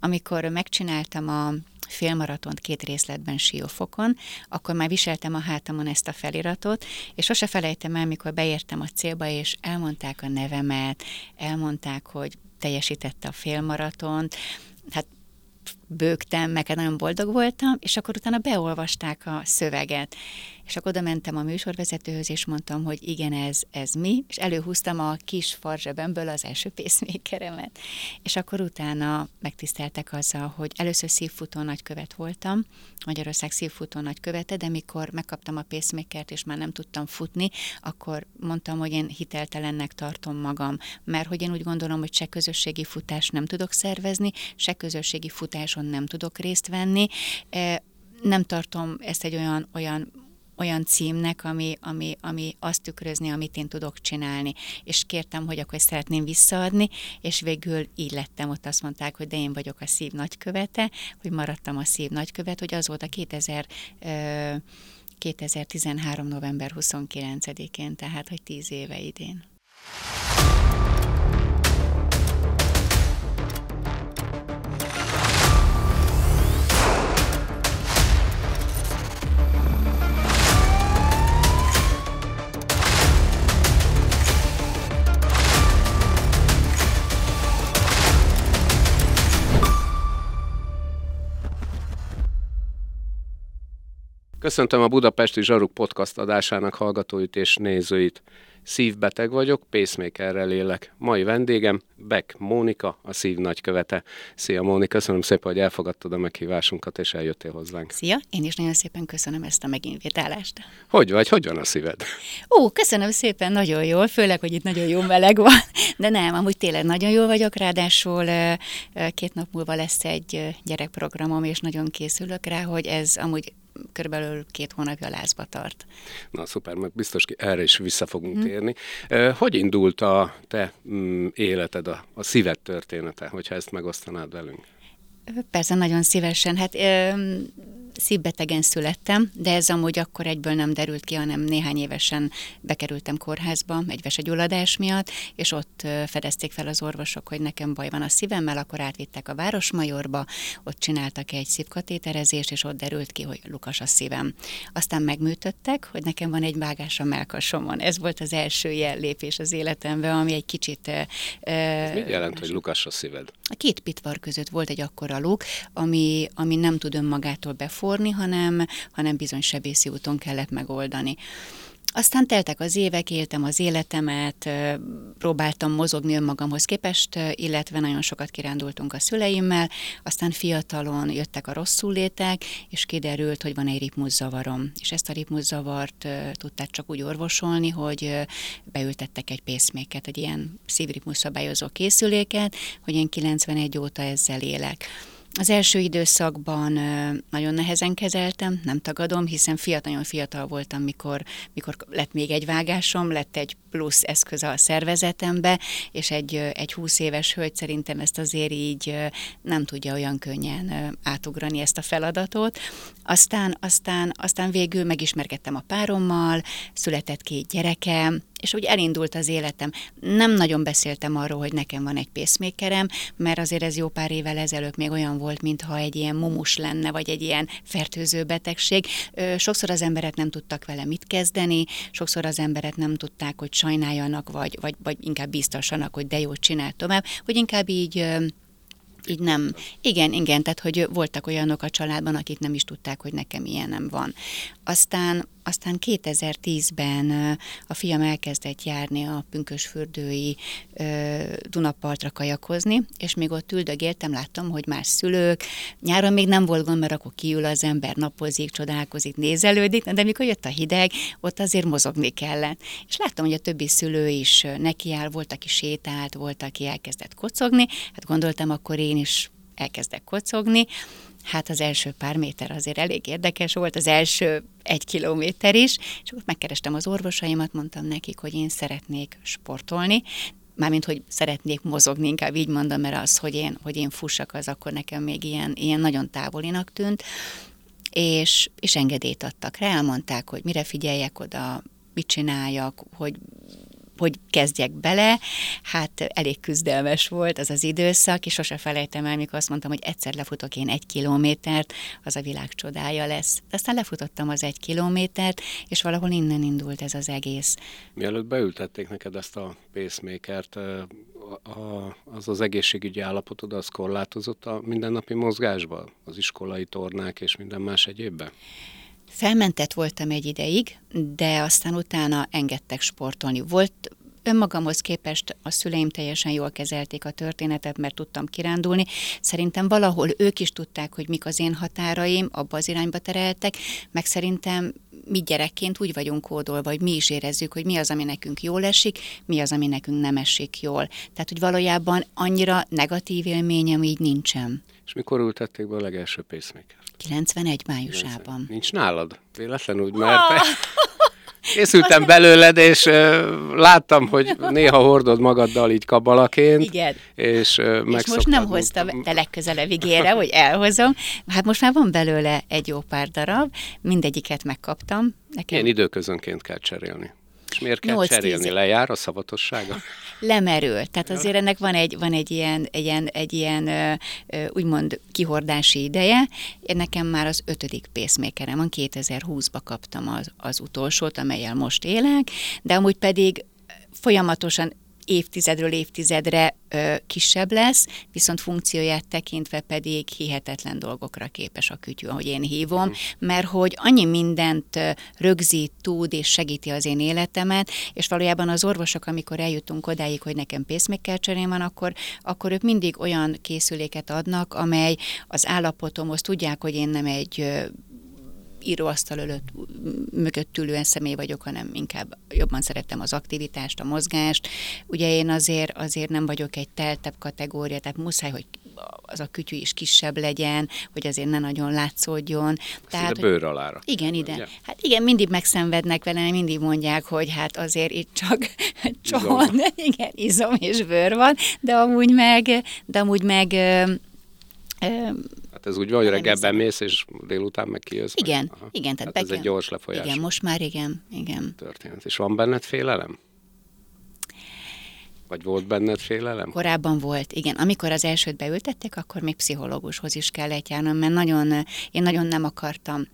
amikor megcsináltam a félmaratont két részletben siófokon, akkor már viseltem a hátamon ezt a feliratot, és sose felejtem el, mikor beértem a célba, és elmondták a nevemet, elmondták, hogy teljesítette a félmaratont, hát bőgtem, meg hát nagyon boldog voltam, és akkor utána beolvasták a szöveget. És akkor oda mentem a műsorvezetőhöz, és mondtam, hogy igen, ez, ez mi, és előhúztam a kis farzsebemből az első pacemakeremet. És akkor utána megtiszteltek azzal, hogy először szívfutó nagykövet voltam, Magyarország szívfutó nagykövete, de mikor megkaptam a pacemakert, és már nem tudtam futni, akkor mondtam, hogy én hiteltelennek tartom magam, mert hogy én úgy gondolom, hogy se közösségi futást nem tudok szervezni, se közösségi futáson nem tudok részt venni, nem tartom ezt egy olyan, olyan olyan címnek, ami, ami, ami azt tükrözni, amit én tudok csinálni. És kértem, hogy akkor szeretném visszaadni, és végül így lettem, ott azt mondták, hogy de én vagyok a szív nagykövete, hogy maradtam a szív nagykövet, hogy az volt a 2000 2013. november 29-én, tehát hogy 10 éve idén. Köszöntöm a Budapesti Zsaruk podcast adásának hallgatóit és nézőit. Szívbeteg vagyok, pacemakerrel élek. Mai vendégem Beck Mónika, a szív nagykövete. Szia Mónika, köszönöm szépen, hogy elfogadtad a meghívásunkat és eljöttél hozzánk. Szia, én is nagyon szépen köszönöm ezt a meginvitálást. Hogy vagy, hogy van a szíved? Ó, köszönöm szépen, nagyon jól, főleg, hogy itt nagyon jó meleg van, de nem, amúgy tényleg nagyon jól vagyok, ráadásul két nap múlva lesz egy gyerekprogramom, és nagyon készülök rá, hogy ez amúgy körülbelül két hónapja lázba tart. Na szuper, meg biztos erre is vissza fogunk hmm. térni. Hogy indult a te mm, életed, a, a szíved története, hogyha ezt megosztanád velünk? Persze, nagyon szívesen. Hát szívbetegen születtem, de ez amúgy akkor egyből nem derült ki, hanem néhány évesen bekerültem kórházba egy vesegyulladás miatt, és ott fedezték fel az orvosok, hogy nekem baj van a szívemmel, akkor átvittek a Városmajorba, ott csináltak egy szívkatéterezést, és ott derült ki, hogy lukas a szívem. Aztán megműtöttek, hogy nekem van egy vágás a melkasomon. Ez volt az első jel lépés az életemben, ami egy kicsit... Ez mit jelent, hogy lukas a szíved? A két pitvar között volt egy akkora luk, ami, ami nem tud önmagától beforni, forni, hanem, hanem bizony sebészi úton kellett megoldani. Aztán teltek az évek, éltem az életemet, próbáltam mozogni önmagamhoz képest, illetve nagyon sokat kirándultunk a szüleimmel, aztán fiatalon jöttek a rosszul létek, és kiderült, hogy van egy ritmuszavarom. És ezt a ritmuszavart tudták csak úgy orvosolni, hogy beültettek egy pészméket, egy ilyen szívritmus szabályozó készüléket, hogy én 91 óta ezzel élek. Az első időszakban nagyon nehezen kezeltem, nem tagadom, hiszen fiatal, nagyon fiatal voltam, mikor, mikor lett még egy vágásom, lett egy plusz eszköz a szervezetembe, és egy, egy 20 éves hölgy szerintem ezt azért így nem tudja olyan könnyen átugrani ezt a feladatot. Aztán, aztán, aztán végül megismerkedtem a párommal, született két gyerekem, és úgy elindult az életem. Nem nagyon beszéltem arról, hogy nekem van egy pészmékerem, mert azért ez jó pár évvel ezelőtt még olyan volt, mintha egy ilyen mumus lenne, vagy egy ilyen fertőző betegség. Sokszor az emberek nem tudtak vele mit kezdeni, sokszor az emberek nem tudták, hogy sajnáljanak, vagy, vagy, vagy inkább biztosanak, hogy de jót csinál tovább, hogy inkább így így nem. Igen, igen, tehát hogy voltak olyanok a családban, akik nem is tudták, hogy nekem ilyenem van. Aztán aztán 2010-ben a fiam elkezdett járni a pünkösfürdői Dunapartra kajakozni, és még ott üldögéltem, láttam, hogy más szülők, nyáron még nem volt gond, mert akkor kiül az ember, napozik, csodálkozik, nézelődik, de mikor jött a hideg, ott azért mozogni kellett. És láttam, hogy a többi szülő is nekiáll, volt, aki sétált, volt, aki elkezdett kocogni, hát gondoltam, akkor én is elkezdek kocogni, hát az első pár méter azért elég érdekes volt, az első egy kilométer is, és akkor megkerestem az orvosaimat, mondtam nekik, hogy én szeretnék sportolni, mármint, hogy szeretnék mozogni, inkább így mondom, mert az, hogy én, hogy én fussak, az akkor nekem még ilyen, ilyen nagyon távolinak tűnt, és, és engedélyt adtak rá, elmondták, hogy mire figyeljek oda, mit csináljak, hogy hogy kezdjek bele, hát elég küzdelmes volt az az időszak, és sose felejtem el, mikor azt mondtam, hogy egyszer lefutok én egy kilométert, az a világ csodája lesz. De aztán lefutottam az egy kilométert, és valahol innen indult ez az egész. Mielőtt beültették neked ezt a pacemakert, az az egészségügyi állapotod az korlátozott a mindennapi mozgásba? Az iskolai tornák és minden más egyébben? Felmentett voltam egy ideig, de aztán utána engedtek sportolni. Volt önmagamhoz képest a szüleim teljesen jól kezelték a történetet, mert tudtam kirándulni. Szerintem valahol ők is tudták, hogy mik az én határaim, abba az irányba tereltek, meg szerintem mi gyerekként úgy vagyunk kódolva, hogy mi is érezzük, hogy mi az, ami nekünk jól esik, mi az, ami nekünk nem esik jól. Tehát, hogy valójában annyira negatív élményem így nincsen. És mikor ültették be a legelső pacemaker 91 májusában. Nincs nálad? Véletlenül úgy, mert te... Készültem belőled, és uh, láttam, hogy néha hordod magaddal így kabalaként. Igen. És, uh, és most nem hoztam, de legközelebb ígére, hogy elhozom. Hát most már van belőle egy jó pár darab, mindegyiket megkaptam. Nekem... Ilyen időközönként kell cserélni. És miért kell cserélni? Lejár a szavatossága? Lemerül. Tehát azért ennek van egy, van egy ilyen, egy ilyen, egy ilyen úgymond kihordási ideje. Én nekem már az ötödik pacemakerem van, 2020-ba kaptam az, az utolsót, amelyel most élek, de amúgy pedig folyamatosan évtizedről évtizedre ö, kisebb lesz, viszont funkcióját tekintve pedig hihetetlen dolgokra képes a kütyű, ahogy én hívom, uh-huh. mert hogy annyi mindent rögzít, tud és segíti az én életemet, és valójában az orvosok, amikor eljutunk odáig, hogy nekem pacemaker cserém van, akkor, akkor ők mindig olyan készüléket adnak, amely az állapotomhoz tudják, hogy én nem egy íróasztal előtt mögött ülően személy vagyok, hanem inkább jobban szeretem az aktivitást, a mozgást. Ugye én azért, azért nem vagyok egy teltebb kategória, tehát muszáj, hogy az a kütyű is kisebb legyen, hogy azért ne nagyon látszódjon. Tehát, a bőr alára. Igen, ide. Ugye? Hát igen, mindig megszenvednek vele, mindig mondják, hogy hát azért itt csak csont, igen, izom és bőr van, de amúgy meg, de amúgy meg Hát ez úgy van, hogy reggelben mész, és délután meg kijössz. Igen, meg. igen. Tehát hát ez egy gyors lefolyás. Igen, most már igen, igen. Történet. És van benned félelem? Vagy volt benned félelem? Korábban volt, igen. Amikor az elsőt beültették, akkor még pszichológushoz is kellett járnom, mert nagyon, én nagyon nem akartam.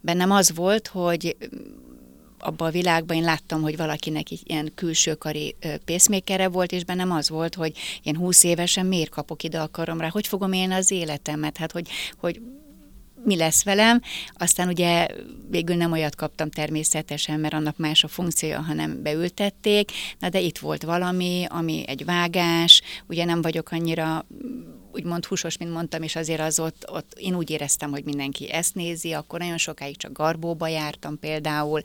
Bennem az volt, hogy abban a világban én láttam, hogy valakinek így ilyen külsőkari pészmékere volt, és bennem az volt, hogy én húsz évesen miért kapok ide a karomra, hogy fogom élni az életemet, hát hogy, hogy mi lesz velem. Aztán ugye végül nem olyat kaptam természetesen, mert annak más a funkciója, hanem beültették, na de itt volt valami, ami egy vágás, ugye nem vagyok annyira úgymond húsos, mint mondtam, és azért az ott, ott én úgy éreztem, hogy mindenki ezt nézi, akkor nagyon sokáig csak garbóba jártam például,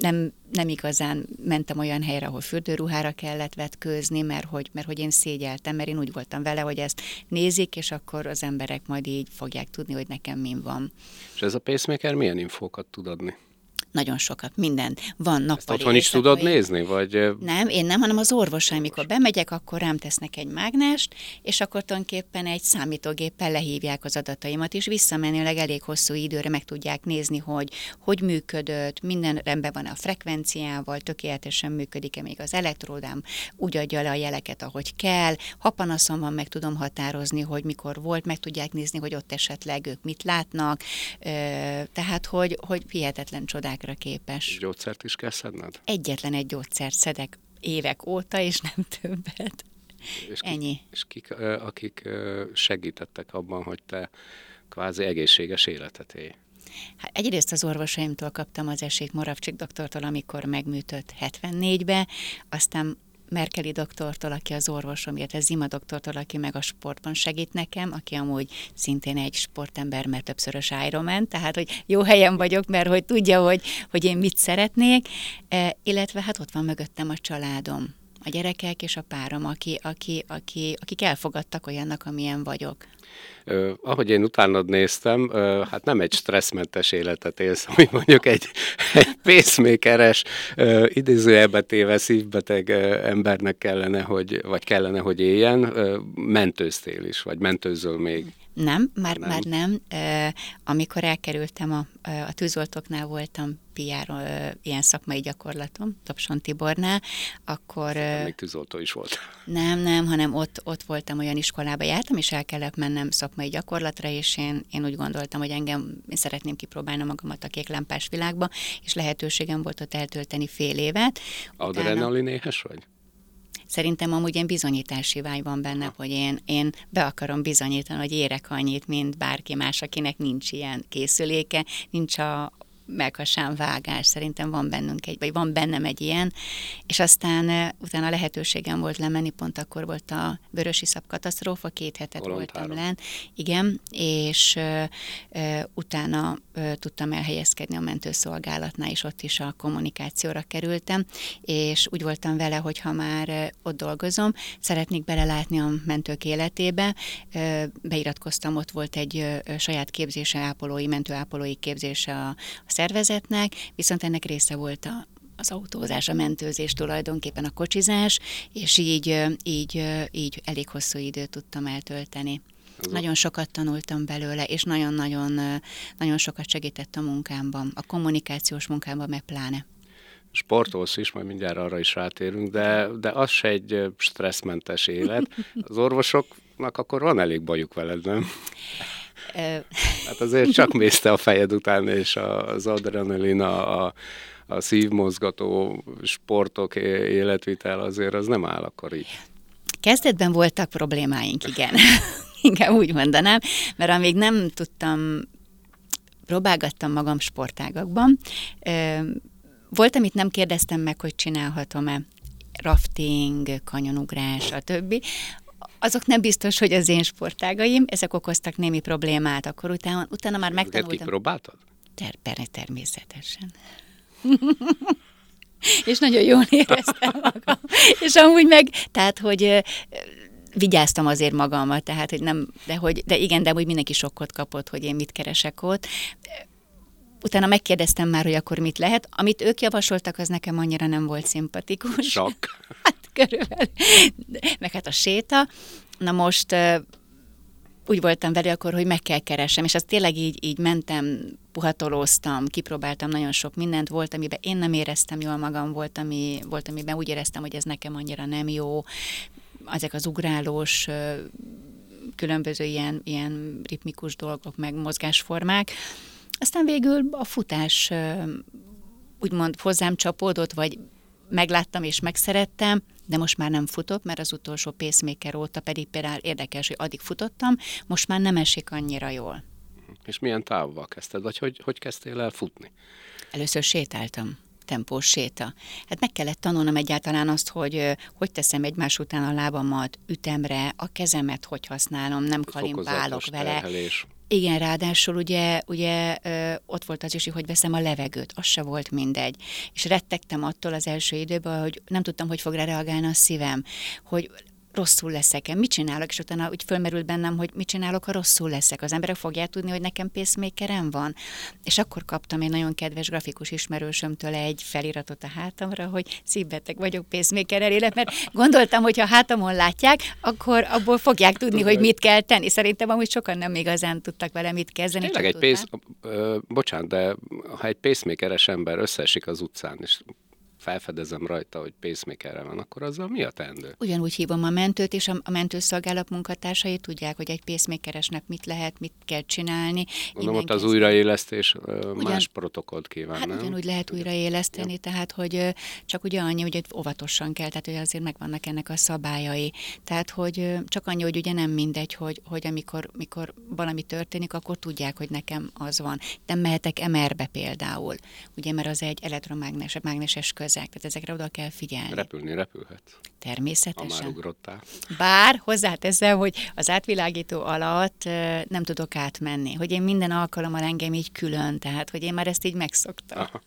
nem, nem igazán mentem olyan helyre, ahol fürdőruhára kellett vetkőzni, mert hogy, mert hogy én szégyeltem, mert én úgy voltam vele, hogy ezt nézik, és akkor az emberek majd így fogják tudni, hogy nekem min van. És ez a pacemaker milyen infókat tud adni? Nagyon sokat, minden. Van nappali Ezt otthon is tudod nézni? Vagy... Nem, én nem, hanem az orvosaim, amikor bemegyek, akkor rám tesznek egy mágnest, és akkor tulajdonképpen egy számítógéppel lehívják az adataimat, és visszamenőleg elég hosszú időre meg tudják nézni, hogy hogy működött, minden rendben van a frekvenciával, tökéletesen működik-e még az elektródám, úgy adja le a jeleket, ahogy kell. Ha panaszom van, meg tudom határozni, hogy mikor volt, meg tudják nézni, hogy ott esetleg ők mit látnak, tehát hogy, hogy hihetetlen csodák világra képes. Gyógyszert is kell szedned? Egyetlen egy gyógyszert szedek évek óta, és nem többet. És kik, Ennyi. És kik, akik segítettek abban, hogy te kvázi egészséges életet élj? Hát egyrészt az orvosaimtól kaptam az esélyt Moravcsik doktortól, amikor megműtött 74-be, aztán Merkeli doktortól, aki az orvosom, illetve Zima doktortól, aki meg a sportban segít nekem, aki amúgy szintén egy sportember, mert többszörös Ironman, tehát hogy jó helyen vagyok, mert hogy tudja, hogy, hogy én mit szeretnék, e, illetve hát ott van mögöttem a családom a gyerekek és a párom, aki, aki, aki, akik elfogadtak olyannak, amilyen vagyok. Ö, ahogy én utánad néztem, ö, hát nem egy stresszmentes életet élsz, ami mondjuk egy, egy pacemakeres, ö, idézőjelbe téve szívbeteg ö, embernek kellene, hogy, vagy kellene, hogy éljen, ö, mentőztél is, vagy mentőzöl még. Nem, már nem. Már nem. Amikor elkerültem, a, a tűzoltóknál voltam PR ilyen szakmai gyakorlatom, Topson Tibornál, akkor... Még tűzoltó is volt. Nem, nem, hanem ott, ott voltam, olyan iskolába jártam, és el kellett mennem szakmai gyakorlatra, és én, én úgy gondoltam, hogy engem, én szeretném kipróbálni magamat a kék lámpás világba, és lehetőségem volt ott eltölteni fél évet. Adrenalinéhes vagy? Szerintem amúgy ilyen bizonyítási vágy van benne, hogy én, én be akarom bizonyítani, hogy érek annyit, mint bárki más, akinek nincs ilyen készüléke, nincs a, vágás, szerintem van bennünk egy, vagy van bennem egy ilyen, és aztán utána lehetőségem volt lemenni, pont akkor volt a vörösi szab katasztrófa, két hetet Volontára. voltam len, igen, és uh, utána uh, tudtam elhelyezkedni a mentőszolgálatnál, és ott is a kommunikációra kerültem, és úgy voltam vele, hogy ha már ott dolgozom, szeretnék belelátni a mentők életébe, beiratkoztam, ott volt egy saját képzése, ápolói, mentőápolói képzése a szervezetnek, viszont ennek része volt a, az autózás, a mentőzés, tulajdonképpen a kocsizás, és így, így, így elég hosszú időt tudtam eltölteni. Ez nagyon sokat tanultam belőle, és nagyon-nagyon nagyon sokat segített a munkámban, a kommunikációs munkámban meg pláne. Sportolsz is, majd mindjárt arra is rátérünk, de, de az se egy stresszmentes élet. Az orvosoknak akkor van elég bajuk veled, nem? Hát azért csak mész te a fejed után, és az adrenalin, a, a, a szívmozgató sportok, életvitel azért az nem áll akkor így. Kezdetben voltak problémáink, igen. Inkább úgy mondanám, mert amíg nem tudtam, próbálgattam magam sportágakban, volt, amit nem kérdeztem meg, hogy csinálhatom-e rafting, kanyonugrás, a többi azok nem biztos, hogy az én sportágaim, ezek okoztak némi problémát, akkor utána, utána már megtanultam. kipróbáltad? Ter, természetesen. és nagyon jól éreztem magam. és amúgy meg, tehát, hogy vigyáztam azért magammal, tehát, hogy nem, de, hogy, de igen, de úgy mindenki sokkot kapott, hogy én mit keresek ott. Utána megkérdeztem már, hogy akkor mit lehet. Amit ők javasoltak, az nekem annyira nem volt szimpatikus. Sok. hát körülbelül. Meg hát a séta. Na most úgy voltam vele akkor, hogy meg kell keresem, és azt tényleg így, így mentem, puhatolóztam, kipróbáltam nagyon sok mindent, volt, amiben én nem éreztem jól magam, volt, ami, volt amiben úgy éreztem, hogy ez nekem annyira nem jó, ezek az ugrálós, különböző ilyen, ilyen ritmikus dolgok, meg mozgásformák. Aztán végül a futás úgymond hozzám csapódott, vagy megláttam és megszerettem, de most már nem futok, mert az utolsó pacemaker óta pedig például érdekes, hogy addig futottam, most már nem esik annyira jól. És milyen távval kezdted, vagy hogy, hogy kezdtél el futni? Először sétáltam tempós séta. Hát meg kellett tanulnom egyáltalán azt, hogy hogy teszem egymás után a lábamat ütemre, a kezemet hogy használom, nem kalimpálok vele. Terhelés. Igen, ráadásul ugye, ugye ott volt az is, hogy veszem a levegőt, az se volt mindegy. És rettegtem attól az első időben, hogy nem tudtam, hogy fog rá reagálni a szívem, hogy rosszul leszek-e, mit csinálok, és utána úgy fölmerült bennem, hogy mit csinálok, ha rosszul leszek. Az emberek fogják tudni, hogy nekem pacemakerem van. És akkor kaptam egy nagyon kedves grafikus ismerősömtől egy feliratot a hátamra, hogy szívbeteg vagyok, pacemaker élek, mert gondoltam, hogy ha hátamon látják, akkor abból fogják tudni, hogy mit kell tenni. Szerintem amúgy sokan nem igazán tudtak vele mit kezdeni. Tényleg egy ö, bocsánat, de ha egy pacemakeres ember összeesik az utcán, és felfedezem rajta, hogy pacemakerre van, akkor azzal mi a teendő? Ugyanúgy hívom a mentőt, és a, mentőszolgálat munkatársai tudják, hogy egy pacemakeresnek mit lehet, mit kell csinálni. Mondom, ott az újraélesztés Ugyan, más protokollt kíván, hát nem? ugyanúgy lehet újraéleszteni, ja. tehát hogy csak ugye annyi, hogy óvatosan kell, tehát hogy azért megvannak ennek a szabályai. Tehát, hogy csak annyi, hogy ugye nem mindegy, hogy, hogy amikor mikor valami történik, akkor tudják, hogy nekem az van. Nem mehetek MR-be például, ugye, mert az egy elektromágneses mágneses köz ezek, tehát ezekre oda kell figyelni. Repülni repülhet. természetesen. Ha már ugrottál. Bár hozzáteszem, hogy az átvilágító alatt nem tudok átmenni, hogy én minden alkalommal engem így külön, tehát hogy én már ezt így megszoktam. Aha.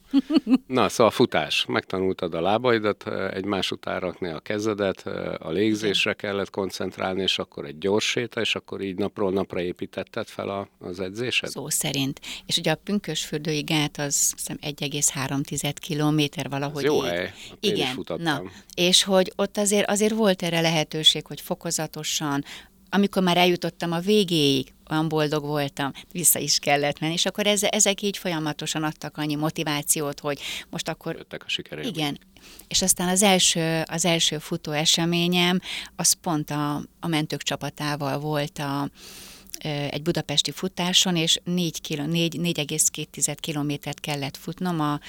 Na, szóval futás. Megtanultad a lábaidat egymás után rakni a kezedet, a légzésre kellett koncentrálni, és akkor egy gyors séta, és akkor így napról napra építetted fel a, az edzésed? Szó szerint. És ugye a pünkösfürdői gát az 1,3 kilométer valahogy. Jó így. hely. Igen, na, és hogy ott azért, azért volt erre lehetőség, hogy fokozatosan, amikor már eljutottam a végéig, olyan boldog voltam, vissza is kellett menni, és akkor ez, ezek így folyamatosan adtak annyi motivációt, hogy most akkor... Jöttek a sikerélmény. Igen. És aztán az első, az első futó eseményem, az pont a, a mentők csapatával volt a, egy budapesti futáson, és 4 kilo, 4, 4,2 kilométert kellett futnom a,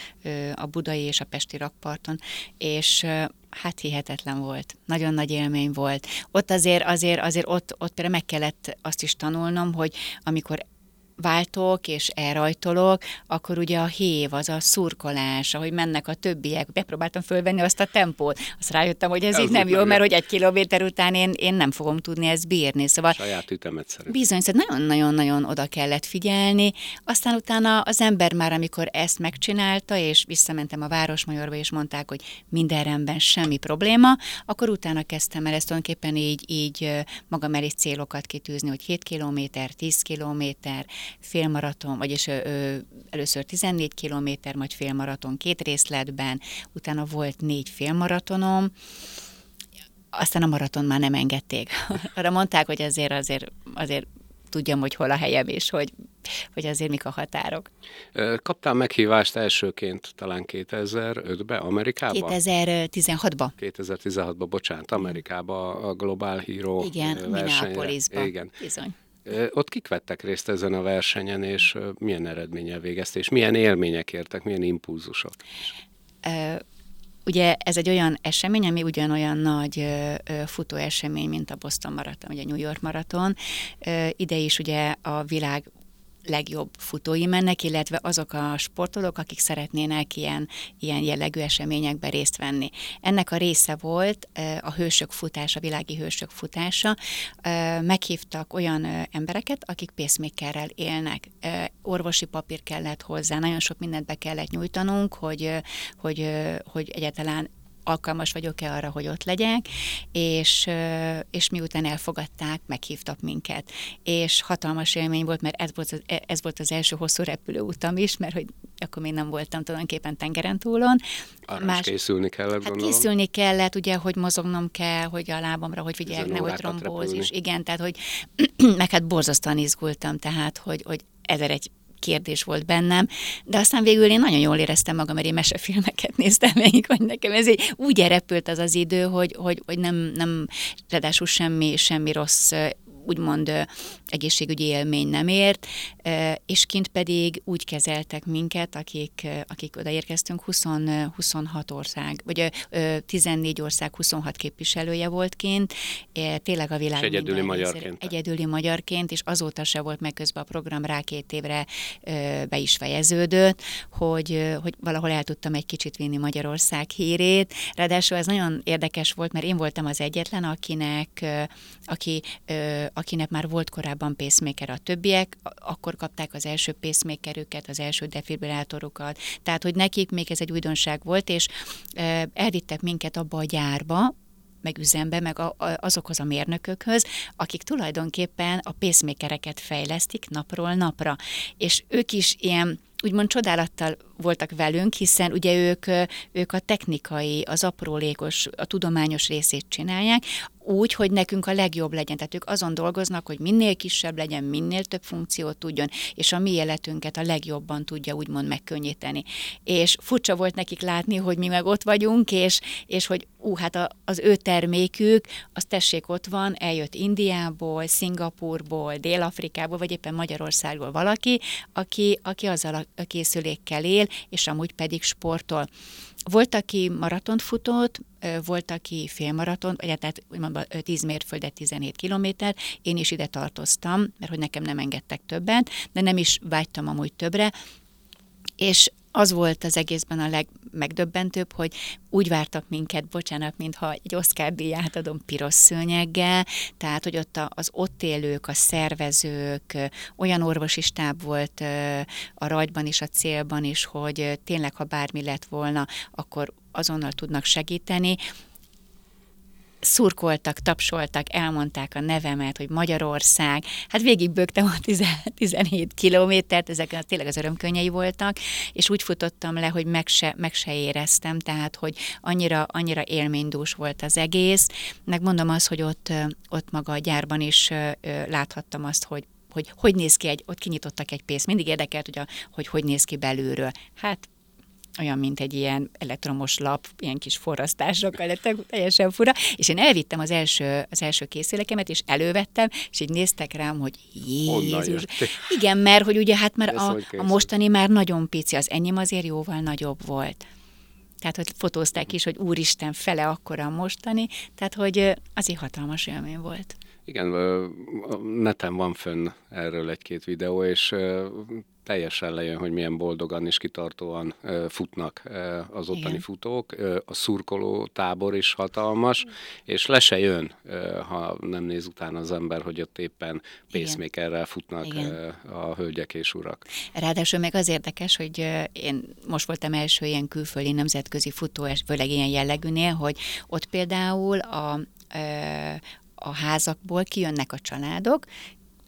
a budai és a pesti rakparton, és hát hihetetlen volt. Nagyon nagy élmény volt. Ott azért, azért, azért ott, ott például meg kellett azt is tanulnom, hogy amikor váltok és elrajtolok, akkor ugye a hév, az a szurkolás, ahogy mennek a többiek, bepróbáltam fölvenni azt a tempót, azt rájöttem, hogy ez, ez így nem jó, mert hogy egy kilométer után én, én nem fogom tudni ezt bírni. Szóval Saját ütemet szeret. Bizony, szóval nagyon-nagyon-nagyon oda kellett figyelni, aztán utána az ember már, amikor ezt megcsinálta, és visszamentem a Városmajorba, és mondták, hogy minden rendben, semmi probléma, akkor utána kezdtem el ezt tulajdonképpen így, így magam elé célokat kitűzni, hogy 7 kilométer, 10 kilométer, félmaraton, vagyis ö, ö, először 14 kilométer, majd félmaraton két részletben, utána volt négy félmaratonom, aztán a maraton már nem engedték. Arra mondták, hogy azért, azért, azért tudjam, hogy hol a helyem, és hogy, hogy azért mik a határok. Kaptál meghívást elsőként talán 2005-ben Amerikába? 2016-ba. 2016-ba, bocsánat, Amerikába a Global Hero Igen, Minneapolisba. Igen. Bizony. Ott kik vettek részt ezen a versenyen, és milyen eredménnyel végezte, és milyen élmények értek, milyen impulzusok? Ugye ez egy olyan esemény, ami ugyanolyan nagy futóesemény, mint a Boston Marathon, a New York Marathon. Ide is ugye a világ legjobb futói mennek, illetve azok a sportolók, akik szeretnének ilyen, ilyen jellegű eseményekben részt venni. Ennek a része volt a hősök futása, a világi hősök futása. Meghívtak olyan embereket, akik pacemakerrel élnek. Orvosi papír kellett hozzá, nagyon sok mindent be kellett nyújtanunk, hogy, hogy, hogy egyáltalán alkalmas vagyok-e arra, hogy ott legyek, és, és miután elfogadták, meghívtak minket. És hatalmas élmény volt, mert ez volt az, ez volt az első hosszú repülőutam is, mert hogy akkor még nem voltam tulajdonképpen tengeren túlon. Arra Más, készülni kellett, hát készülni kellett, ugye, hogy mozognom kell, hogy a lábamra, hogy figyelj, nehogy trombózis. Igen, tehát, hogy meg hát borzasztóan izgultam, tehát, hogy, hogy ezer egy kérdés volt bennem, de aztán végül én nagyon jól éreztem magam, mert én mesefilmeket néztem végig, hogy nekem ez így úgy elrepült az az idő, hogy, hogy, hogy nem, nem, ráadásul semmi, semmi rossz úgymond egészségügyi élmény nem ért, és kint pedig úgy kezeltek minket, akik, akik odaérkeztünk, 20, 26 ország, vagy 14 ország 26 képviselője volt kint, tényleg a világ és egyedüli magyarként. Egyedüli magyarként, és azóta se volt meg közben a program rá két évre be is fejeződött, hogy, hogy valahol el tudtam egy kicsit vinni Magyarország hírét. Ráadásul ez nagyon érdekes volt, mert én voltam az egyetlen, akinek, aki, akinek már volt korábban pacemaker, a többiek akkor kapták az első pacemakerüket, az első defibrillátorokat, tehát hogy nekik még ez egy újdonság volt, és elvittek minket abba a gyárba, meg üzembe, meg a, a, azokhoz a mérnökökhöz, akik tulajdonképpen a pacemakereket fejlesztik napról napra. És ők is ilyen úgymond csodálattal voltak velünk, hiszen ugye ők, ők a technikai, az aprólékos, a tudományos részét csinálják, úgy, hogy nekünk a legjobb legyen. Tehát ők azon dolgoznak, hogy minél kisebb legyen, minél több funkciót tudjon, és a mi életünket a legjobban tudja úgymond megkönnyíteni. És furcsa volt nekik látni, hogy mi meg ott vagyunk, és, és hogy ú, hát a, az ő termékük, az tessék ott van, eljött Indiából, Szingapurból, Dél-Afrikából, vagy éppen Magyarországból valaki, aki, aki azzal a készülékkel él, és amúgy pedig sportol. Volt, aki maratont futott, volt, aki félmaraton, vagy tehát úgymond 10 mérföldet, 17 kilométer, én is ide tartoztam, mert hogy nekem nem engedtek többet, de nem is vágytam amúgy többre, és az volt az egészben a leg, megdöbbentőbb, hogy úgy vártak minket, bocsánat, mintha egy Oscar díját adom piros szőnyeggel, tehát, hogy ott az ott élők, a szervezők, olyan orvosi stáb volt a rajtban is, a célban is, hogy tényleg, ha bármi lett volna, akkor azonnal tudnak segíteni szurkoltak, tapsoltak, elmondták a nevemet, hogy Magyarország. Hát végigbögtem a 17 kilométert, ezek tényleg az örömkönnyei voltak, és úgy futottam le, hogy meg se, meg se éreztem, tehát, hogy annyira, annyira élménydús volt az egész. Megmondom azt, hogy ott, ott maga a gyárban is láthattam azt, hogy hogy hogy néz ki egy, ott kinyitottak egy pénzt. Mindig érdekelt, hogy, a, hogy hogy néz ki belülről. Hát olyan, mint egy ilyen elektromos lap, ilyen kis forrasztásokkal lettek, teljesen fura, és én elvittem az első, az első készülékemet, és elővettem, és így néztek rám, hogy Jézus. Igen, mert hogy ugye hát már a, a mostani már nagyon pici, az enyém azért jóval nagyobb volt. Tehát, hogy fotózták is, hogy úristen, fele akkora a mostani, tehát, hogy az egy hatalmas élmény volt. Igen, neten van fönn erről egy-két videó, és teljesen lejön, hogy milyen boldogan és kitartóan futnak az ottani Igen. futók. A szurkoló tábor is hatalmas, és le se jön, ha nem néz utána az ember, hogy ott éppen pacemakerrel futnak Igen. a hölgyek és urak. Ráadásul meg az érdekes, hogy én most voltam első ilyen külföldi nemzetközi futó, főleg ilyen jellegűnél, hogy ott például a, a házakból kijönnek a családok,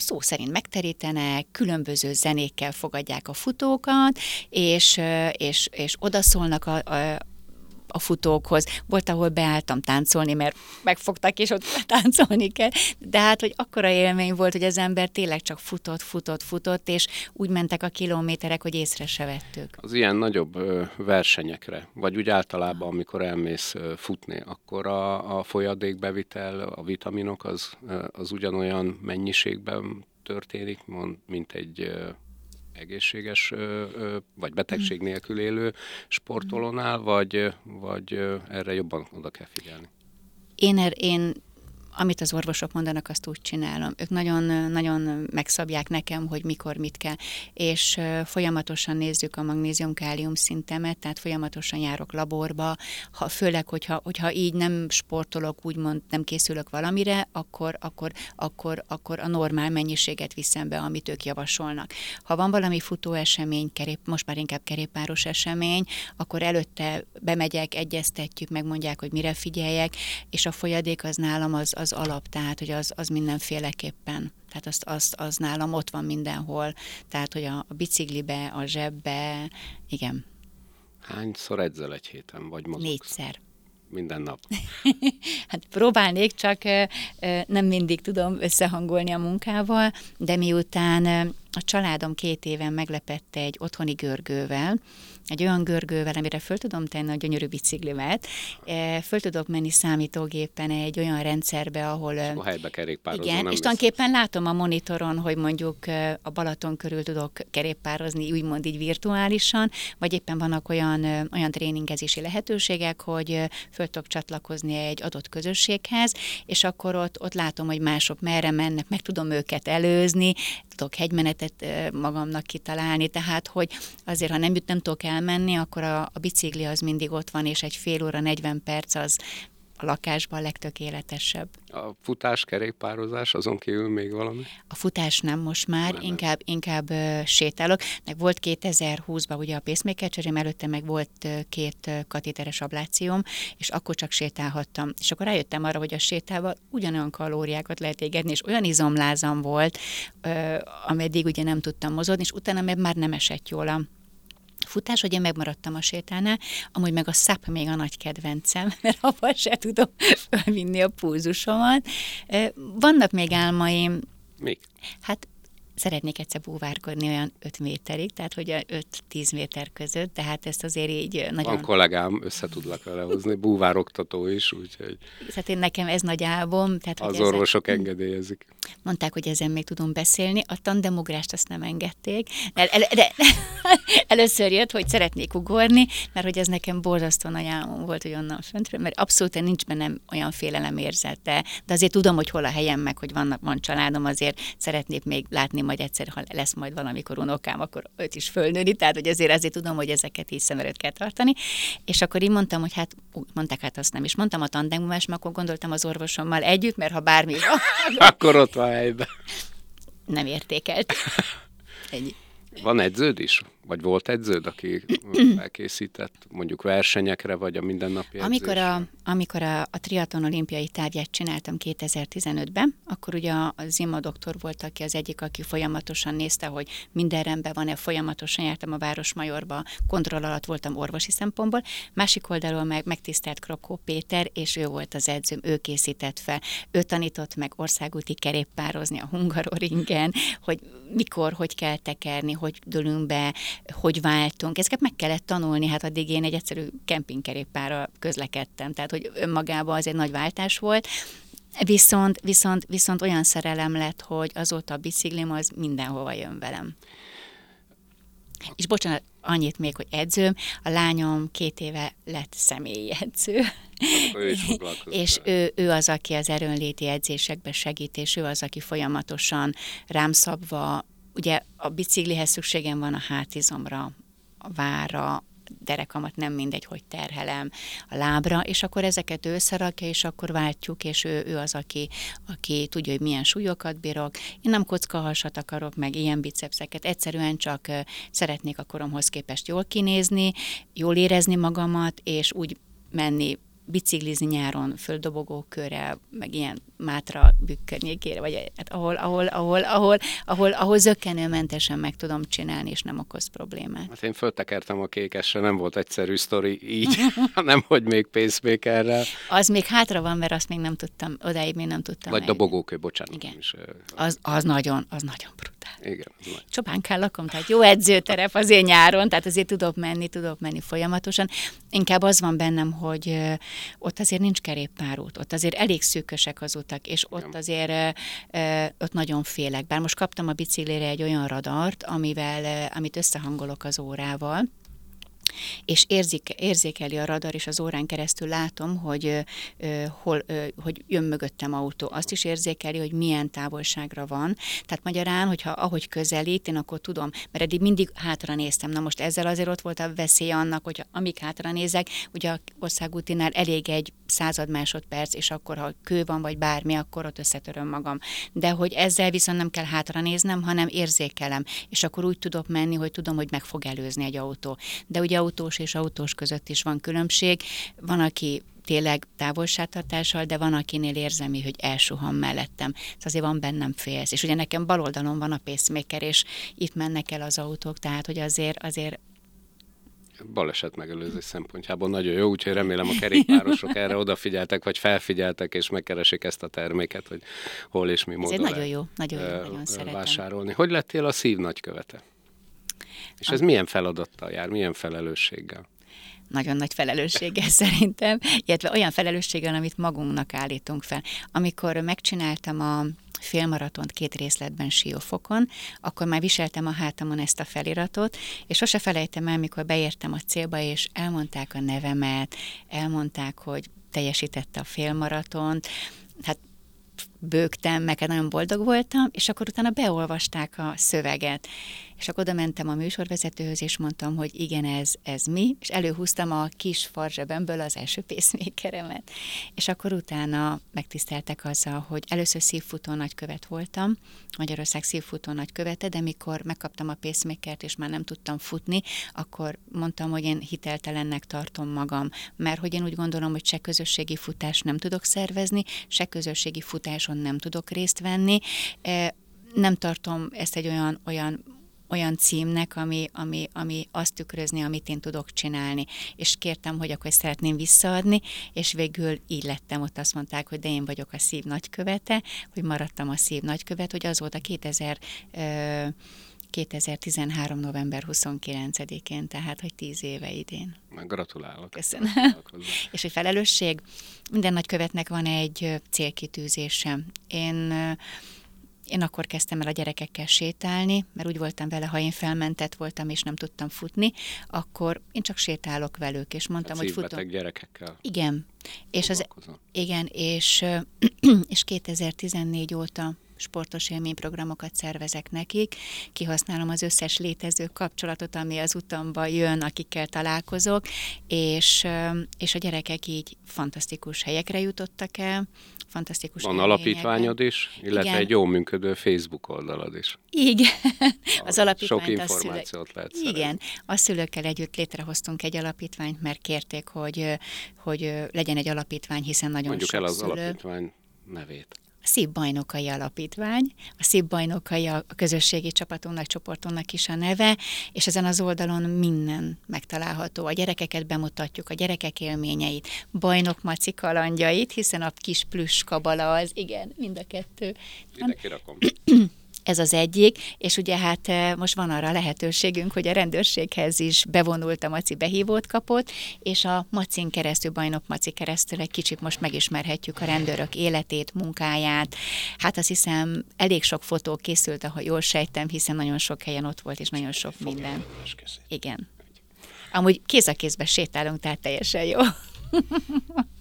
szó szerint megterítenek, különböző zenékkel fogadják a futókat, és, és, és odaszólnak a, a, a futókhoz. Volt, ahol beálltam táncolni, mert megfogtak, és ott táncolni kell. De hát, hogy akkora élmény volt, hogy az ember tényleg csak futott, futott, futott, és úgy mentek a kilométerek, hogy észre se vettük. Az ilyen nagyobb versenyekre, vagy úgy általában, amikor elmész futni, akkor a, a folyadékbevitel, a vitaminok az, az ugyanolyan mennyiségben történik, mint egy egészséges vagy betegség nélkül élő sportolónál, vagy, vagy erre jobban oda kell figyelni? Én, er, én amit az orvosok mondanak, azt úgy csinálom. Ők nagyon, nagyon megszabják nekem, hogy mikor mit kell. És folyamatosan nézzük a magnézium-kálium szintemet, tehát folyamatosan járok laborba, ha, főleg, hogyha, hogyha így nem sportolok, úgymond nem készülök valamire, akkor, akkor, akkor, akkor a normál mennyiséget viszem be, amit ők javasolnak. Ha van valami futóesemény, kerép, most már inkább kerépáros esemény, akkor előtte bemegyek, egyeztetjük, megmondják, hogy mire figyeljek, és a folyadék az nálam az, az alap, tehát hogy az, az mindenféleképpen. Tehát azt, azt, az nálam ott van mindenhol. Tehát, hogy a, a biciklibe, a zsebbe, igen. Hányszor edzel egy héten, vagy mozogsz? Négyszer minden nap? hát próbálnék, csak nem mindig tudom összehangolni a munkával, de miután a családom két éven meglepette egy otthoni görgővel, egy olyan görgővel, amire föl tudom tenni a gyönyörű biciklimet, e, föl tudok menni számítógépen egy olyan rendszerbe, ahol... És a helybe kerékpározom. Igen, és tulajdonképpen látom a monitoron, hogy mondjuk e, a Balaton körül tudok kerékpározni, úgymond így virtuálisan, vagy éppen vannak olyan, e, olyan tréningezési lehetőségek, hogy föl tudok csatlakozni egy adott közösséghez, és akkor ott, ott látom, hogy mások merre mennek, meg tudom őket előzni, tudok hegymenetet magamnak kitalálni, tehát hogy azért, ha nem, nem tudok elmenni, akkor a, a bicikli az mindig ott van, és egy fél óra, 40 perc az a lakásban a legtökéletesebb. A futás, kerékpározás, azon kívül még valami? A futás nem most már, nem inkább, inkább uh, sétálok. Meg volt 2020-ban ugye a pacemaker cserém, előtte meg volt uh, két uh, katéteres ablációm, és akkor csak sétálhattam. És akkor rájöttem arra, hogy a sétával ugyanolyan kalóriákat lehet égetni, és olyan izomlázam volt, uh, ameddig ugye nem tudtam mozogni, és utána meg már nem esett jól a futás, hogy én megmaradtam a sétánál, amúgy meg a szap még a nagy kedvencem, mert abban se tudom felvinni a pulzusomat. Vannak még álmaim. Még? Hát szeretnék egyszer búvárkodni olyan 5 méterig, tehát hogy a 5-10 méter között, tehát ezt azért így nagyon... Van kollégám, össze tudlak vele hozni, búvároktató is, úgyhogy... Tehát én nekem ez nagy álom. Tehát, az orvosok ezek... engedélyezik. Mondták, hogy ezen még tudom beszélni, a tandemugrást azt nem engedték. El, el, de, először jött, hogy szeretnék ugorni, mert hogy ez nekem borzasztó nagy álmom volt, hogy onnan föntről, mert abszolút nincs bennem olyan félelem érzete, de azért tudom, hogy hol a helyem meg, hogy vannak, van családom, azért szeretnék még látni majd egyszer, ha lesz majd valamikor unokám, akkor őt is fölnőni, tehát hogy azért azért tudom, hogy ezeket is szem előtt kell tartani. És akkor így mondtam, hogy hát, úgy mondták, hát azt nem is mondtam a tandemumás, akkor gondoltam az orvosommal együtt, mert ha bármi van, akkor ott van helyben. Nem értékelt. Egy. Van edződ is? Vagy volt edződ, aki elkészített mondjuk versenyekre, vagy a mindennapi Amikor a, amikor a, a triaton olimpiai tárgyát csináltam 2015-ben, akkor ugye a, a Zima doktor volt, aki az egyik, aki folyamatosan nézte, hogy minden rendben van-e, folyamatosan jártam a Városmajorba, kontroll alatt voltam orvosi szempontból. Másik oldalról meg megtisztelt Krokó Péter, és ő volt az edzőm, ő készített fel. Ő tanított meg országúti kerékpározni a Hungaroringen, hogy mikor, hogy kell tekerni, hogy dőlünk be, hogy váltunk. Ezeket meg kellett tanulni, hát addig én egy egyszerű kempingkerékpárra közlekedtem, tehát hogy önmagában az egy nagy váltás volt, Viszont, viszont, viszont olyan szerelem lett, hogy azóta a biciklim az mindenhova jön velem. És bocsánat, annyit még, hogy edzőm, a lányom két éve lett személyi edző. Ő és ő, ő az, aki az erőnléti edzésekbe segít, és ő az, aki folyamatosan rám szabva ugye a biciklihez szükségem van a hátizomra, a vára, derekamat nem mindegy, hogy terhelem a lábra, és akkor ezeket ő összerakja, és akkor váltjuk, és ő, ő az, aki, aki tudja, hogy milyen súlyokat bírok. Én nem kockahasat akarok, meg ilyen bicepszeket, egyszerűen csak szeretnék a koromhoz képest jól kinézni, jól érezni magamat, és úgy menni biciklizni nyáron földobogó körre, meg ilyen Mátra bükk környékére, vagy hát ahol, ahol, ahol, ahol, ahol, ahol zökkenőmentesen meg tudom csinálni, és nem okoz problémát. Hát én föltekertem a kékesre, nem volt egyszerű sztori így, hanem hogy még pacemakerrel. Az még hátra van, mert azt még nem tudtam, odáig még nem tudtam. Vagy dobogókő, bocsánat. Igen. Is, az, az nagyon, az nagyon brutál. Igen. Az nagy. Lakom, tehát jó edzőterep azért nyáron, tehát azért tudok menni, tudok menni folyamatosan. Inkább az van bennem, hogy ott azért nincs kerékpárút, ott azért elég szűkösek az utak, és ott azért ott nagyon félek. Bár most kaptam a biciklére egy olyan radart, amivel, amit összehangolok az órával, és érzik, érzékeli a radar, és az órán keresztül látom, hogy, hol, hogy jön mögöttem autó. Azt is érzékeli, hogy milyen távolságra van. Tehát magyarán, hogyha ahogy közelít, én akkor tudom, mert eddig mindig hátra néztem. Na most ezzel azért ott volt a veszély annak, hogy amíg hátra nézek, ugye a országútinál elég egy század másodperc, és akkor, ha kő van, vagy bármi, akkor ott összetöröm magam. De hogy ezzel viszont nem kell hátra néznem, hanem érzékelem, és akkor úgy tudok menni, hogy tudom, hogy meg fog előzni egy autó. De ugye autós és autós között is van különbség. Van, aki tényleg távolságtartással, de van, akinél érzem, hogy elsuham mellettem. Szóval azért van bennem félsz. És ugye nekem bal oldalon van a pacemaker, és itt mennek el az autók, tehát hogy azért, azért baleset megelőzés szempontjából nagyon jó, úgyhogy remélem a kerékpárosok erre odafigyeltek, vagy felfigyeltek, és megkeresik ezt a terméket, hogy hol és mi módon Ez nagyon jó, nagyon jó, nagyon szeretem. Vásárolni. Hogy lettél a szív nagykövete? És ez milyen feladattal jár, milyen felelősséggel? nagyon nagy felelősséggel szerintem, illetve olyan felelősséggel, amit magunknak állítunk fel. Amikor megcsináltam a félmaratont két részletben siófokon, akkor már viseltem a hátamon ezt a feliratot, és sose felejtem el, mikor beértem a célba, és elmondták a nevemet, elmondták, hogy teljesítette a félmaratont, hát bőgtem, meg hát nagyon boldog voltam, és akkor utána beolvasták a szöveget. És akkor oda mentem a műsorvezetőhöz, és mondtam, hogy igen, ez, ez mi, és előhúztam a kis farzsebemből az első pacemakeremet. És akkor utána megtiszteltek azzal, hogy először szívfutó nagykövet voltam, Magyarország szívfutó nagykövete, de mikor megkaptam a pacemakert, és már nem tudtam futni, akkor mondtam, hogy én hiteltelennek tartom magam, mert hogy én úgy gondolom, hogy se közösségi futás nem tudok szervezni, se közösségi futáson nem tudok részt venni, nem tartom ezt egy olyan, olyan olyan címnek, ami, ami, ami azt tükrözni, amit én tudok csinálni. És kértem, hogy akkor szeretném visszaadni, és végül így lettem, ott azt mondták, hogy de én vagyok a szív nagykövete, hogy maradtam a szív nagykövet, hogy az volt a 2000 ö, 2013. november 29-én, tehát hogy 10 éve idén. Gratulálok. Köszönöm. és hogy felelősség, minden nagykövetnek van egy célkitűzése. Én én akkor kezdtem el a gyerekekkel sétálni, mert úgy voltam vele, ha én felmentett voltam és nem tudtam futni, akkor én csak sétálok velük, és mondtam, hát hogy futom. gyerekekkel. Igen. És az, igen, és, és 2014 óta sportos élményprogramokat szervezek nekik, kihasználom az összes létező kapcsolatot, ami az utamban jön, akikkel találkozok, és, és a gyerekek így fantasztikus helyekre jutottak el, fantasztikus Van alapítványod is, illetve Igen. egy jó működő Facebook oldalad is. Igen. Az alapítványt Sok információt szülő... lehet Igen. Szerint. A szülőkkel együtt létrehoztunk egy alapítványt, mert kérték, hogy, hogy legyen egy alapítvány, hiszen nagyon Mondjuk sok el az szülő... alapítvány nevét. A Szív Bajnokai Alapítvány. A Szív Bajnokai a közösségi csapatunknak, csoportunknak is a neve, és ezen az oldalon minden megtalálható. A gyerekeket bemutatjuk, a gyerekek élményeit, Bajnok Maci kalandjait, hiszen a kis plusz kabala az, igen, mind a kettő. Ide kirakom. Ez az egyik, és ugye hát eh, most van arra lehetőségünk, hogy a rendőrséghez is bevonult a Maci behívót kapott, és a Macin keresztül, bajnok Maci keresztül egy kicsit most megismerhetjük a rendőrök életét, munkáját. Hát azt hiszem, elég sok fotó készült, ha jól sejtem, hiszen nagyon sok helyen ott volt, és nagyon sok minden. Igen. Amúgy kéz a kézbe sétálunk, tehát teljesen jó.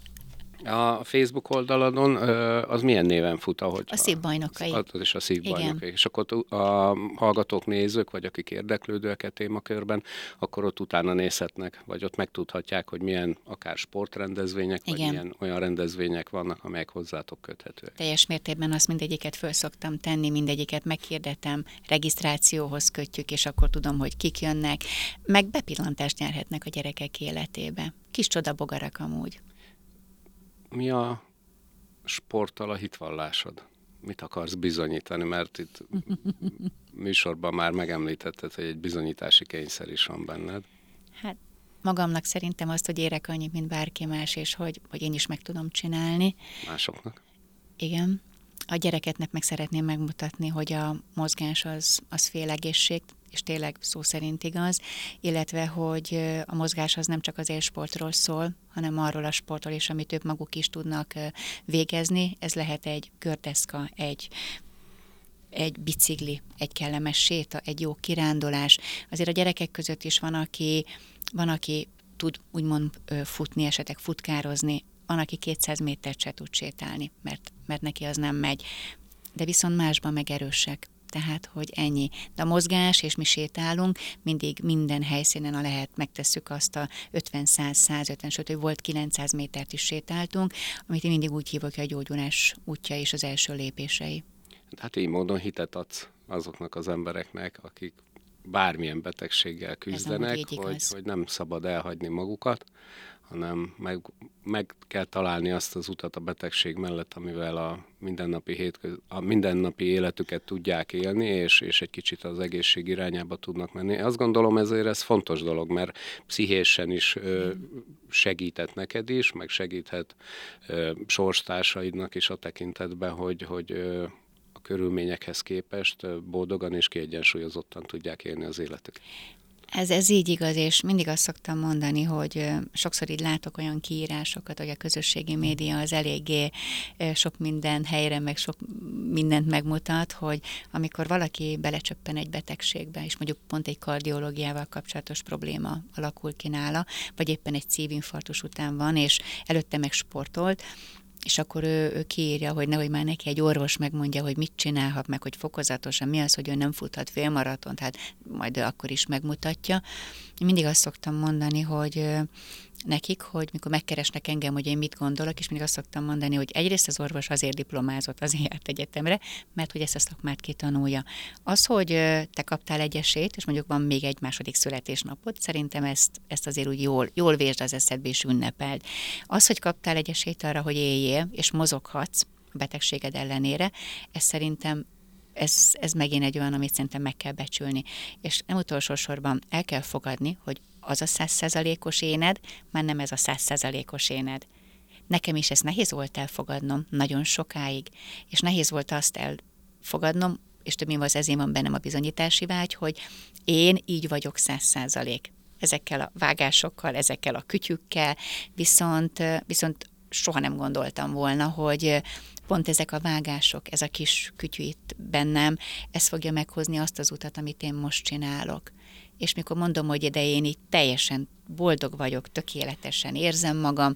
A Facebook oldaladon az milyen néven fut? Ahogy a szívbajnokai. Az is a szívbajnokai. És akkor a hallgatók, nézők, vagy akik érdeklődőek a témakörben, akkor ott utána nézhetnek, vagy ott megtudhatják, hogy milyen akár sportrendezvények, Igen. vagy milyen olyan rendezvények vannak, amelyek hozzátok köthetőek. Teljes mértékben azt mindegyiket föl szoktam tenni, mindegyiket megkérdetem, regisztrációhoz kötjük, és akkor tudom, hogy kik jönnek, meg bepillantást nyerhetnek a gyerekek életébe. Kis csodabogarak amúgy mi a sporttal a hitvallásod? Mit akarsz bizonyítani? Mert itt műsorban már megemlítetted, hogy egy bizonyítási kényszer is van benned. Hát magamnak szerintem azt, hogy érek annyit, mint bárki más, és hogy, hogy én is meg tudom csinálni. Másoknak? Igen. A gyereketnek meg szeretném megmutatni, hogy a mozgás az, az fél egészség, és tényleg szó szerint igaz, illetve, hogy a mozgás az nem csak az élsportról szól, hanem arról a sportról is, amit ők maguk is tudnak végezni. Ez lehet egy kördeszka, egy egy bicikli, egy kellemes séta, egy jó kirándulás. Azért a gyerekek között is van, aki, van, aki tud úgymond futni, esetleg futkározni, van, aki 200 métert se tud sétálni, mert, mert neki az nem megy. De viszont másban meg erősek tehát, hogy ennyi. De a mozgás, és mi sétálunk, mindig minden helyszínen, a lehet, megtesszük azt a 50-100-150, sőt, hogy volt 900 métert is sétáltunk, amit én mindig úgy hívok, hogy a gyógyulás útja és az első lépései. Hát így módon hitet adsz azoknak az embereknek, akik bármilyen betegséggel küzdenek, hogy, hogy nem szabad elhagyni magukat, hanem meg, meg kell találni azt az utat a betegség mellett, amivel a mindennapi, hétköz, a mindennapi életüket tudják élni, és, és egy kicsit az egészség irányába tudnak menni. Azt gondolom ezért ez fontos dolog, mert pszichésen is ö, segített neked is, meg segíthet ö, sorstársaidnak is a tekintetben, hogy, hogy ö, a körülményekhez képest boldogan és kiegyensúlyozottan tudják élni az életüket. Ez, ez így igaz, és mindig azt szoktam mondani, hogy sokszor így látok olyan kiírásokat, hogy a közösségi média az eléggé sok minden helyre, meg sok mindent megmutat, hogy amikor valaki belecsöppen egy betegségbe, és mondjuk pont egy kardiológiával kapcsolatos probléma alakul ki nála, vagy éppen egy szívinfarktus után van, és előtte meg sportolt, és akkor ő, ő kiírja, hogy nehogy már neki egy orvos megmondja, hogy mit csinálhat meg, hogy fokozatosan mi az, hogy ő nem futhat félmaraton, tehát majd ő akkor is megmutatja. Én mindig azt szoktam mondani, hogy nekik, hogy mikor megkeresnek engem, hogy én mit gondolok, és mindig azt szoktam mondani, hogy egyrészt az orvos azért diplomázott, azért járt egyetemre, mert hogy ezt a szakmát kitanulja. Az, hogy te kaptál egy esélyt, és mondjuk van még egy második születésnapod, szerintem ezt, ezt azért úgy jól, jól vésd az eszedbe és ünnepeld. Az, hogy kaptál egy esélyt arra, hogy éljél, és mozoghatsz a betegséged ellenére, ez szerintem ez, ez megint egy olyan, amit szerintem meg kell becsülni. És nem utolsó sorban el kell fogadni, hogy az a százszerzalékos éned, már nem ez a százszerzalékos éned. Nekem is ez nehéz volt elfogadnom nagyon sokáig, és nehéz volt azt elfogadnom, és több az ezért van bennem a bizonyítási vágy, hogy én így vagyok száz százalék. Ezekkel a vágásokkal, ezekkel a kütyükkel, viszont, viszont soha nem gondoltam volna, hogy pont ezek a vágások, ez a kis kütyű itt bennem, ez fogja meghozni azt az utat, amit én most csinálok és mikor mondom, hogy de én itt teljesen boldog vagyok, tökéletesen érzem magam,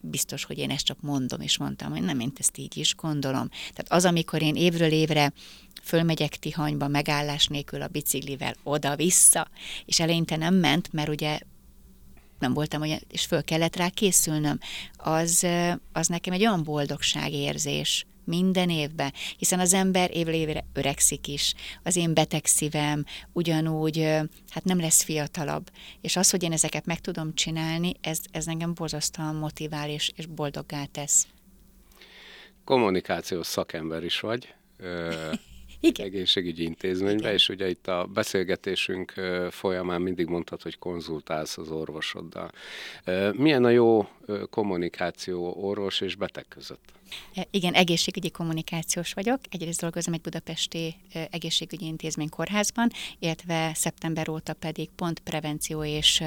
biztos, hogy én ezt csak mondom, és mondtam, hogy nem, én ezt így is gondolom. Tehát az, amikor én évről évre fölmegyek Tihanyba megállás nélkül a biciklivel oda-vissza, és eleinte nem ment, mert ugye nem voltam olyan, és föl kellett rá készülnöm, az, az nekem egy olyan boldogságérzés, minden évben, hiszen az ember évre évre öregszik is. Az én beteg szívem ugyanúgy, hát nem lesz fiatalabb. És az, hogy én ezeket meg tudom csinálni, ez, ez engem borzasztóan motivál és, és boldoggá tesz. Kommunikációs szakember is vagy. Igen. egészségügyi intézménybe, Igen. és ugye itt a beszélgetésünk folyamán mindig mondtad, hogy konzultálsz az orvosoddal. Milyen a jó kommunikáció orvos és beteg között? E, igen, egészségügyi kommunikációs vagyok. Egyrészt dolgozom egy budapesti egészségügyi intézmény kórházban, illetve szeptember óta pedig pont prevenció és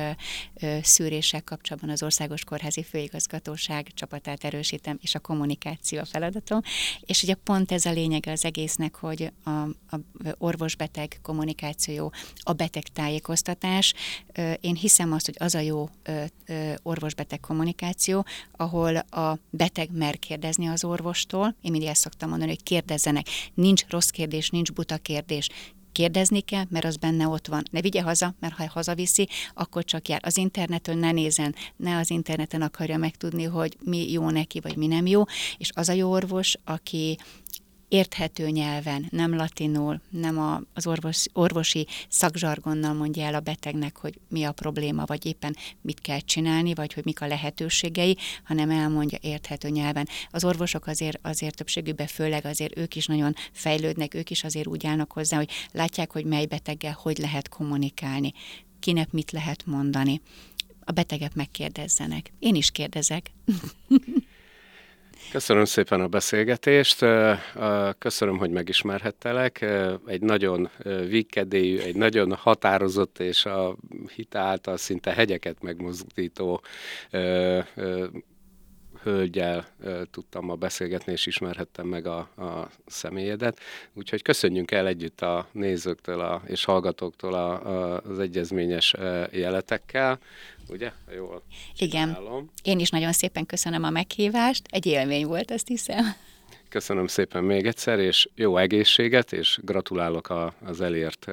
szűréssel kapcsolatban az Országos Kórházi Főigazgatóság csapatát erősítem, és a kommunikáció a feladatom. És ugye pont ez a lényege az egésznek, hogy a, a orvos-beteg kommunikáció, a beteg tájékoztatás. Én hiszem azt, hogy az a jó orvos-beteg kommunikáció, ahol a beteg mer kérdezni az orvostól. Én mindig ezt szoktam mondani, hogy kérdezzenek. Nincs rossz kérdés, nincs buta kérdés kérdezni kell, mert az benne ott van. Ne vigye haza, mert ha hazaviszi, akkor csak jár. Az interneten ne nézen, ne az interneten akarja megtudni, hogy mi jó neki, vagy mi nem jó, és az a jó orvos, aki érthető nyelven, nem latinul, nem a, az orvos, orvosi szakzsargonnal mondja el a betegnek, hogy mi a probléma, vagy éppen mit kell csinálni, vagy hogy mik a lehetőségei, hanem elmondja érthető nyelven. Az orvosok azért, azért többségükben főleg azért ők is nagyon fejlődnek, ők is azért úgy állnak hozzá, hogy látják, hogy mely beteggel hogy lehet kommunikálni, kinek mit lehet mondani. A betegek megkérdezzenek. Én is kérdezek. Köszönöm szépen a beszélgetést, köszönöm, hogy megismerhettelek. Egy nagyon vikkedélyű, egy nagyon határozott és a hit által szinte hegyeket megmozdító hölgyel tudtam ma beszélgetni, és ismerhettem meg a, a személyedet. Úgyhogy köszönjünk el együtt a nézőktől a, és hallgatóktól a, a, az egyezményes jeletekkel. Ugye? Jól Igen. Csinálom. Én is nagyon szépen köszönöm a meghívást. Egy élmény volt, azt hiszem. Köszönöm szépen még egyszer, és jó egészséget, és gratulálok a, az elért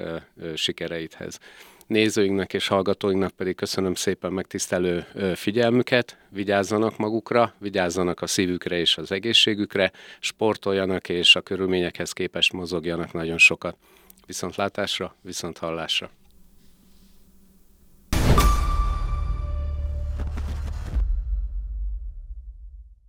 sikereidhez. Nézőinknek és hallgatóinknak pedig köszönöm szépen megtisztelő figyelmüket, vigyázzanak magukra, vigyázzanak a szívükre és az egészségükre, sportoljanak és a körülményekhez képest mozogjanak nagyon sokat. Viszontlátásra, viszont hallásra!